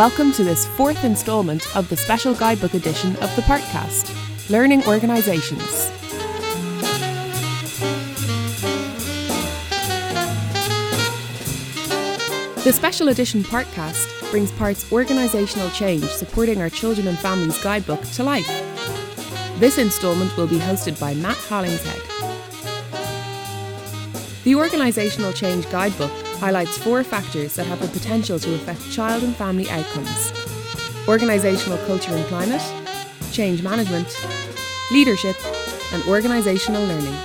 Welcome to this fourth instalment of the special guidebook edition of the Partcast Learning Organisations. The special edition Partcast brings Part's organisational change supporting our children and families guidebook to life. This instalment will be hosted by Matt Hollingshead. The Organisational Change Guidebook highlights four factors that have the potential to affect child and family outcomes organisational culture and climate, change management, leadership, and organisational learning.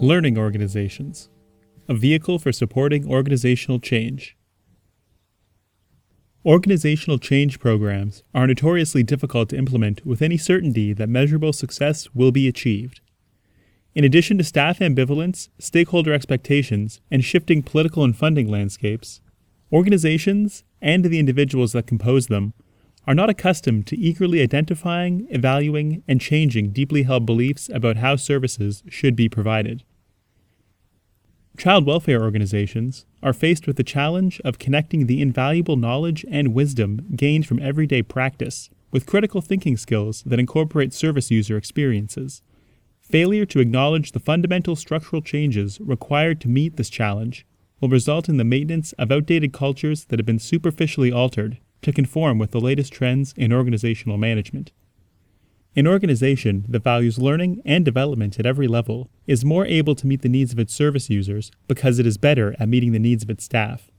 Learning Organizations A Vehicle for Supporting Organizational Change. Organizational change programs are notoriously difficult to implement with any certainty that measurable success will be achieved. In addition to staff ambivalence, stakeholder expectations, and shifting political and funding landscapes, organizations and the individuals that compose them are not accustomed to eagerly identifying, evaluating, and changing deeply held beliefs about how services should be provided. Child welfare organizations are faced with the challenge of connecting the invaluable knowledge and wisdom gained from everyday practice with critical thinking skills that incorporate service user experiences. Failure to acknowledge the fundamental structural changes required to meet this challenge will result in the maintenance of outdated cultures that have been superficially altered to conform with the latest trends in organizational management. An organization that values learning and development at every level is more able to meet the needs of its service users because it is better at meeting the needs of its staff.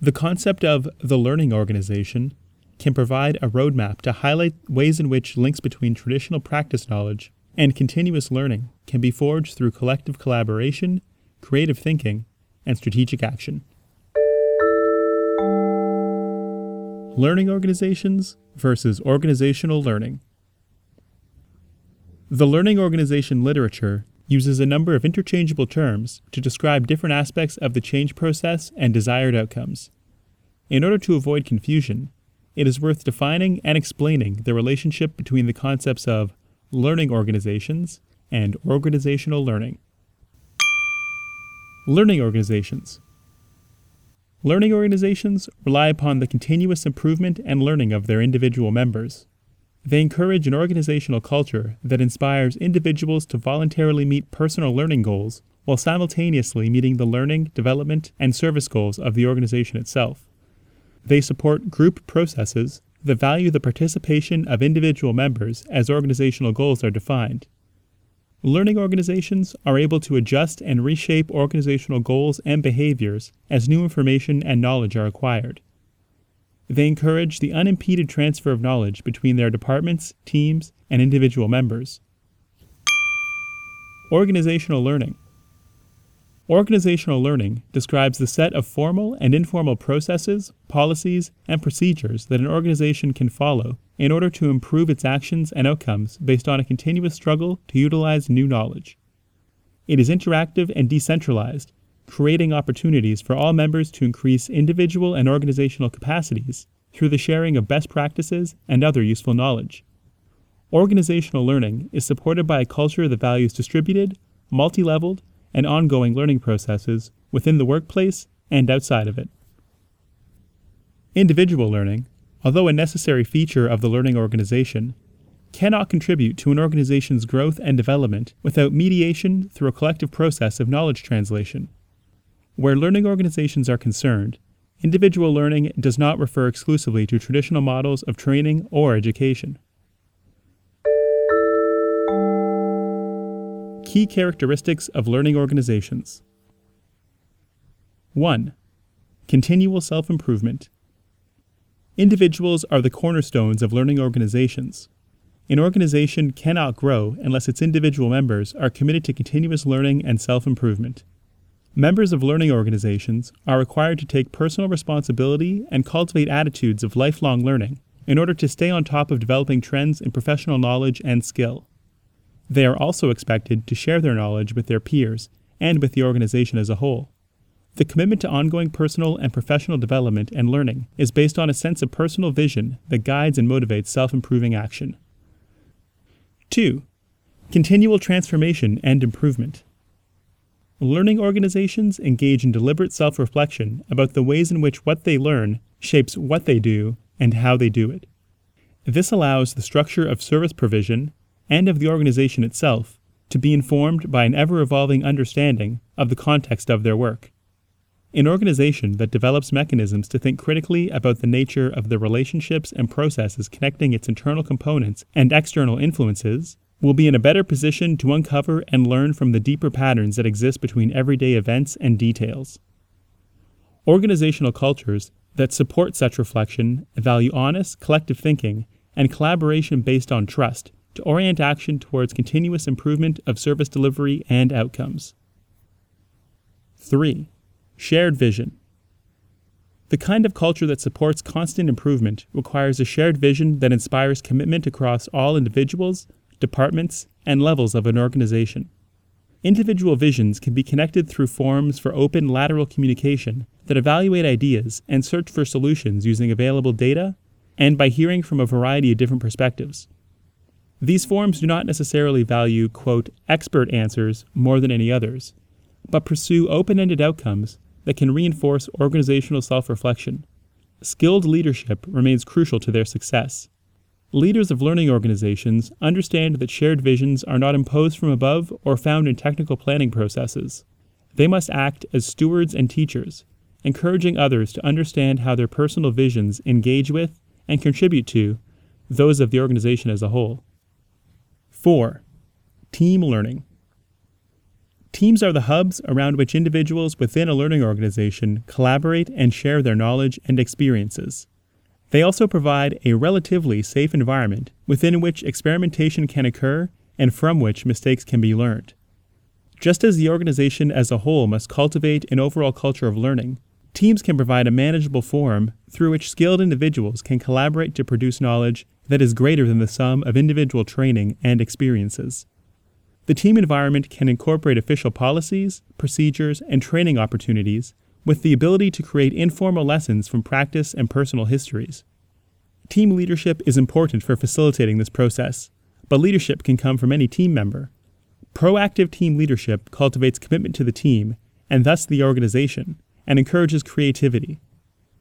The concept of the learning organization can provide a roadmap to highlight ways in which links between traditional practice knowledge and continuous learning can be forged through collective collaboration, creative thinking, and strategic action. Learning organizations versus organizational learning. The learning organization literature uses a number of interchangeable terms to describe different aspects of the change process and desired outcomes. In order to avoid confusion, it is worth defining and explaining the relationship between the concepts of learning organizations and organizational learning. Learning organizations Learning organizations rely upon the continuous improvement and learning of their individual members. They encourage an organizational culture that inspires individuals to voluntarily meet personal learning goals while simultaneously meeting the learning, development, and service goals of the organization itself. They support group processes that value the participation of individual members as organizational goals are defined Learning organizations are able to adjust and reshape organizational goals and behaviors as new information and knowledge are acquired. They encourage the unimpeded transfer of knowledge between their departments, teams, and individual members. Organizational learning. Organizational learning describes the set of formal and informal processes, policies, and procedures that an organization can follow in order to improve its actions and outcomes based on a continuous struggle to utilize new knowledge. It is interactive and decentralized, creating opportunities for all members to increase individual and organizational capacities through the sharing of best practices and other useful knowledge. Organizational learning is supported by a culture that values distributed, multi leveled, and ongoing learning processes within the workplace and outside of it. Individual learning, although a necessary feature of the learning organization, cannot contribute to an organization's growth and development without mediation through a collective process of knowledge translation. Where learning organizations are concerned, individual learning does not refer exclusively to traditional models of training or education. Key characteristics of learning organizations 1. Continual self improvement. Individuals are the cornerstones of learning organizations. An organization cannot grow unless its individual members are committed to continuous learning and self improvement. Members of learning organizations are required to take personal responsibility and cultivate attitudes of lifelong learning in order to stay on top of developing trends in professional knowledge and skill. They are also expected to share their knowledge with their peers and with the organization as a whole. The commitment to ongoing personal and professional development and learning is based on a sense of personal vision that guides and motivates self improving action. 2. Continual transformation and improvement. Learning organizations engage in deliberate self reflection about the ways in which what they learn shapes what they do and how they do it. This allows the structure of service provision and of the organization itself to be informed by an ever evolving understanding of the context of their work. An organization that develops mechanisms to think critically about the nature of the relationships and processes connecting its internal components and external influences will be in a better position to uncover and learn from the deeper patterns that exist between everyday events and details. Organizational cultures that support such reflection value honest, collective thinking and collaboration based on trust to orient action towards continuous improvement of service delivery and outcomes. 3. Shared vision. The kind of culture that supports constant improvement requires a shared vision that inspires commitment across all individuals, departments, and levels of an organization. Individual visions can be connected through forums for open lateral communication that evaluate ideas and search for solutions using available data and by hearing from a variety of different perspectives. These forums do not necessarily value, quote, expert answers more than any others, but pursue open ended outcomes that can reinforce organizational self reflection. Skilled leadership remains crucial to their success. Leaders of learning organizations understand that shared visions are not imposed from above or found in technical planning processes. They must act as stewards and teachers, encouraging others to understand how their personal visions engage with and contribute to those of the organization as a whole. 4. Team learning. Teams are the hubs around which individuals within a learning organization collaborate and share their knowledge and experiences. They also provide a relatively safe environment within which experimentation can occur and from which mistakes can be learned. Just as the organization as a whole must cultivate an overall culture of learning, teams can provide a manageable forum through which skilled individuals can collaborate to produce knowledge that is greater than the sum of individual training and experiences. The team environment can incorporate official policies, procedures, and training opportunities with the ability to create informal lessons from practice and personal histories. Team leadership is important for facilitating this process, but leadership can come from any team member. Proactive team leadership cultivates commitment to the team, and thus the organization, and encourages creativity.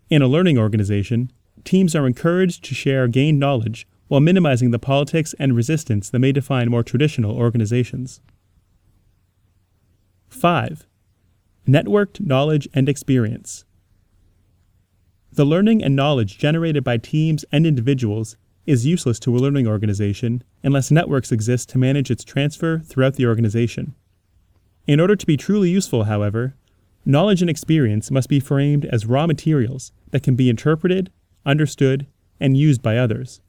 In a learning organization, teams are encouraged to share gained knowledge while minimizing the politics and resistance that may define more traditional organizations. 5. Networked knowledge and experience. The learning and knowledge generated by teams and individuals is useless to a learning organization unless networks exist to manage its transfer throughout the organization. In order to be truly useful, however, knowledge and experience must be framed as raw materials that can be interpreted, understood, and used by others.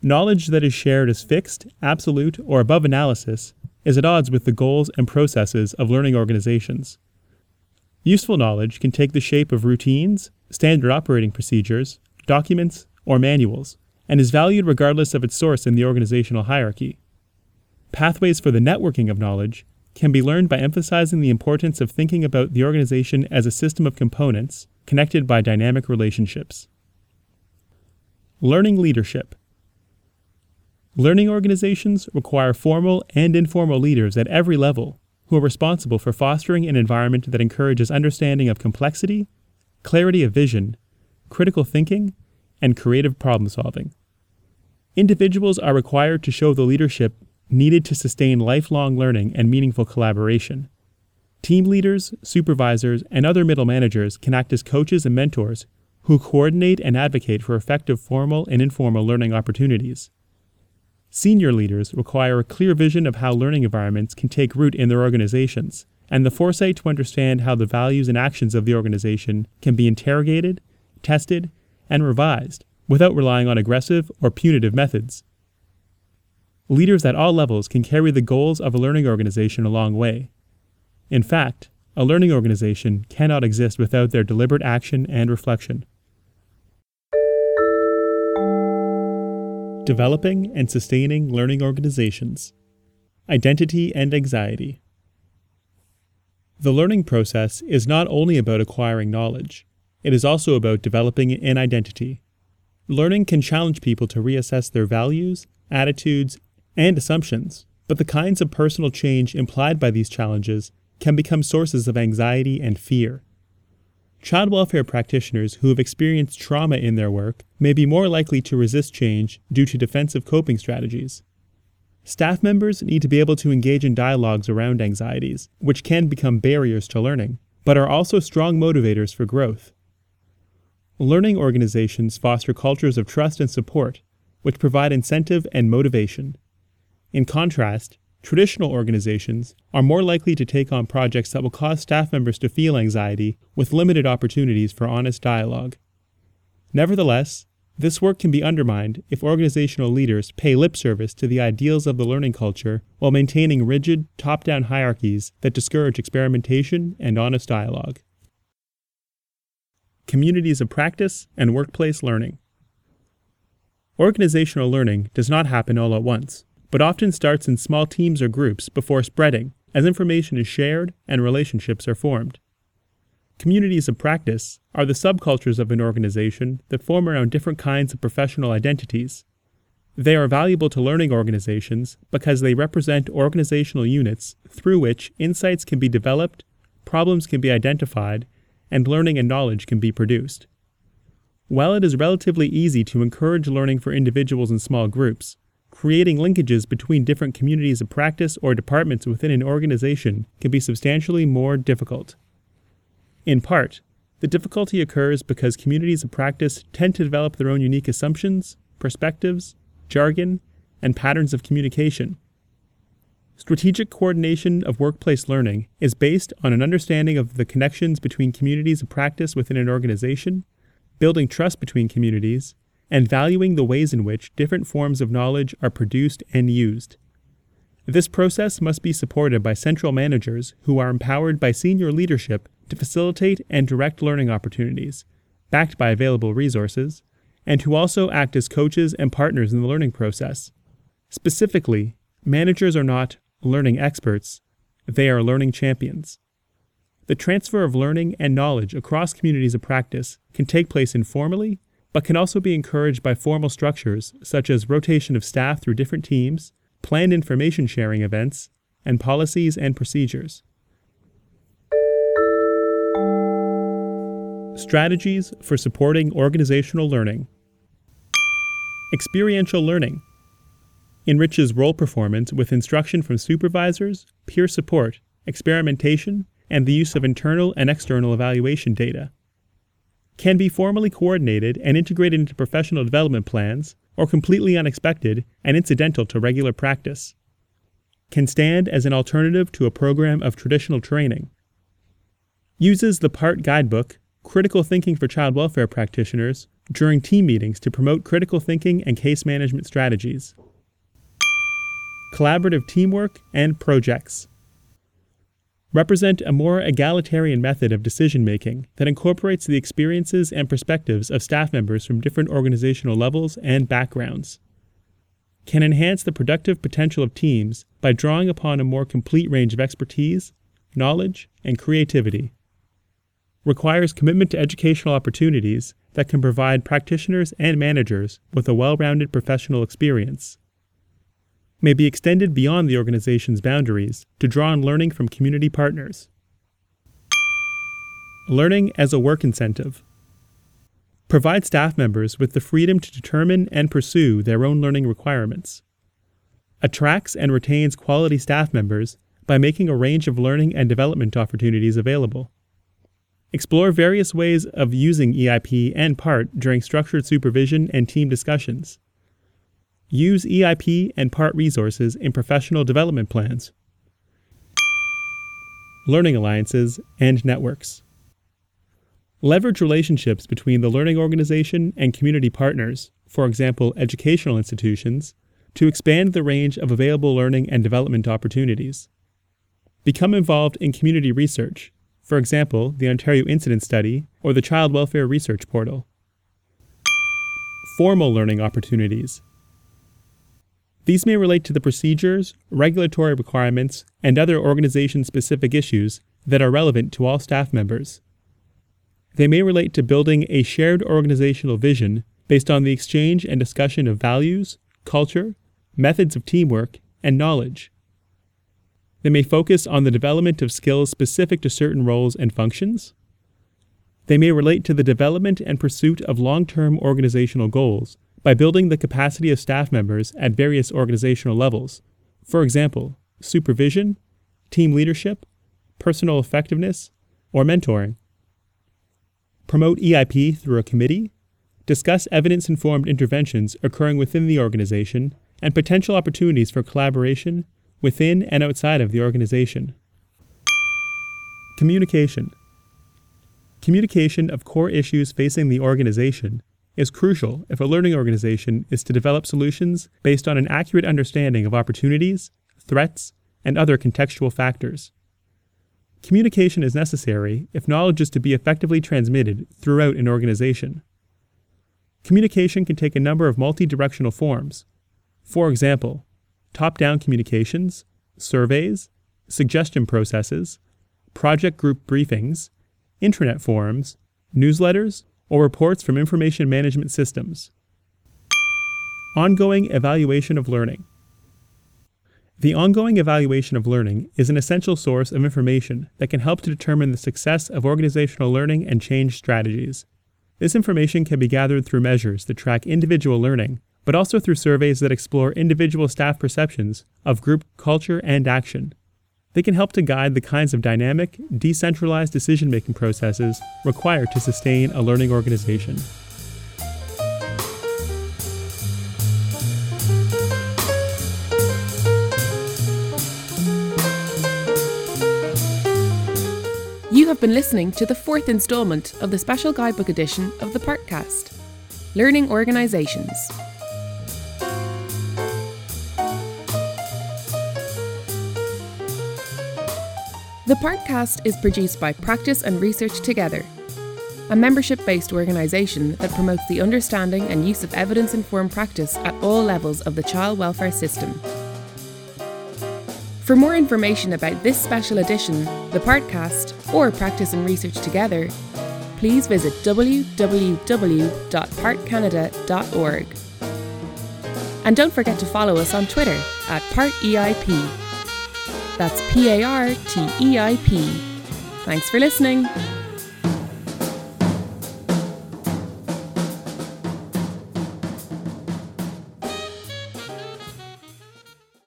Knowledge that is shared as fixed, absolute, or above analysis is at odds with the goals and processes of learning organizations. Useful knowledge can take the shape of routines, standard operating procedures, documents, or manuals, and is valued regardless of its source in the organizational hierarchy. Pathways for the networking of knowledge can be learned by emphasizing the importance of thinking about the organization as a system of components connected by dynamic relationships. Learning leadership. Learning organizations require formal and informal leaders at every level who are responsible for fostering an environment that encourages understanding of complexity, clarity of vision, critical thinking, and creative problem solving. Individuals are required to show the leadership needed to sustain lifelong learning and meaningful collaboration. Team leaders, supervisors, and other middle managers can act as coaches and mentors who coordinate and advocate for effective formal and informal learning opportunities. Senior leaders require a clear vision of how learning environments can take root in their organizations, and the foresight to understand how the values and actions of the organization can be interrogated, tested, and revised without relying on aggressive or punitive methods. Leaders at all levels can carry the goals of a learning organization a long way. In fact, a learning organization cannot exist without their deliberate action and reflection. Developing and sustaining learning organizations. Identity and anxiety. The learning process is not only about acquiring knowledge, it is also about developing an identity. Learning can challenge people to reassess their values, attitudes, and assumptions, but the kinds of personal change implied by these challenges can become sources of anxiety and fear. Child welfare practitioners who have experienced trauma in their work may be more likely to resist change due to defensive coping strategies. Staff members need to be able to engage in dialogues around anxieties, which can become barriers to learning, but are also strong motivators for growth. Learning organizations foster cultures of trust and support, which provide incentive and motivation. In contrast, traditional organizations are more likely to take on projects that will cause staff members to feel anxiety with limited opportunities for honest dialogue. Nevertheless, this work can be undermined if organizational leaders pay lip service to the ideals of the learning culture while maintaining rigid, top down hierarchies that discourage experimentation and honest dialogue. Communities of practice and workplace learning. Organizational learning does not happen all at once, but often starts in small teams or groups before spreading as information is shared and relationships are formed. Communities of practice are the subcultures of an organization that form around different kinds of professional identities. They are valuable to learning organizations because they represent organizational units through which insights can be developed, problems can be identified, and learning and knowledge can be produced. While it is relatively easy to encourage learning for individuals in small groups, creating linkages between different communities of practice or departments within an organization can be substantially more difficult. In part, the difficulty occurs because communities of practice tend to develop their own unique assumptions, perspectives, jargon, and patterns of communication. Strategic coordination of workplace learning is based on an understanding of the connections between communities of practice within an organization, building trust between communities, and valuing the ways in which different forms of knowledge are produced and used. This process must be supported by central managers who are empowered by senior leadership to facilitate and direct learning opportunities, backed by available resources, and who also act as coaches and partners in the learning process. Specifically, managers are not learning experts, they are learning champions. The transfer of learning and knowledge across communities of practice can take place informally, but can also be encouraged by formal structures such as rotation of staff through different teams, planned information sharing events, and policies and procedures. Strategies for supporting organizational learning. Experiential learning enriches role performance with instruction from supervisors, peer support, experimentation, and the use of internal and external evaluation data. Can be formally coordinated and integrated into professional development plans, or completely unexpected and incidental to regular practice. Can stand as an alternative to a program of traditional training. Uses the PART guidebook critical thinking for child welfare practitioners during team meetings to promote critical thinking and case management strategies. Collaborative teamwork and projects represent a more egalitarian method of decision making that incorporates the experiences and perspectives of staff members from different organizational levels and backgrounds. Can enhance the productive potential of teams by drawing upon a more complete range of expertise, knowledge, and creativity requires commitment to educational opportunities that can provide practitioners and managers with a well rounded professional experience. May be extended beyond the organization's boundaries to draw on learning from community partners. Learning as a work incentive. Provide staff members with the freedom to determine and pursue their own learning requirements. Attracts and retains quality staff members by making a range of learning and development opportunities available. Explore various ways of using EIP and PART during structured supervision and team discussions. Use EIP and PART resources in professional development plans. Learning alliances and networks. Leverage relationships between the learning organization and community partners, for example, educational institutions, to expand the range of available learning and development opportunities. Become involved in community research for example, the Ontario Incidence Study or the Child Welfare Research Portal. Formal learning opportunities. These may relate to the procedures, regulatory requirements, and other organization specific issues that are relevant to all staff members. They may relate to building a shared organizational vision based on the exchange and discussion of values, culture, methods of teamwork, and knowledge. They may focus on the development of skills specific to certain roles and functions. They may relate to the development and pursuit of long term organizational goals by building the capacity of staff members at various organizational levels, for example, supervision, team leadership, personal effectiveness, or mentoring. Promote EIP through a committee, discuss evidence informed interventions occurring within the organization, and potential opportunities for collaboration within and outside of the organization. Communication. Communication of core issues facing the organization is crucial if a learning organization is to develop solutions based on an accurate understanding of opportunities, threats, and other contextual factors. Communication is necessary if knowledge is to be effectively transmitted throughout an organization. Communication can take a number of multi-directional forms. For example, top-down communications, surveys, suggestion processes, project group briefings, intranet forums, newsletters, or reports from information management systems. Ongoing evaluation of learning. The ongoing evaluation of learning is an essential source of information that can help to determine the success of organizational learning and change strategies. This information can be gathered through measures that track individual learning, but also through surveys that explore individual staff perceptions of group culture and action. They can help to guide the kinds of dynamic, decentralized decision making processes required to sustain a learning organization. You have been listening to the fourth instalment of the special guidebook edition of the Partcast Learning Organizations. The Partcast is produced by Practice and Research Together, a membership based organisation that promotes the understanding and use of evidence informed practice at all levels of the child welfare system. For more information about this special edition, the Partcast, or Practice and Research Together, please visit www.partcanada.org. And don't forget to follow us on Twitter at PartEIP. That's P A R T E I P. Thanks for listening.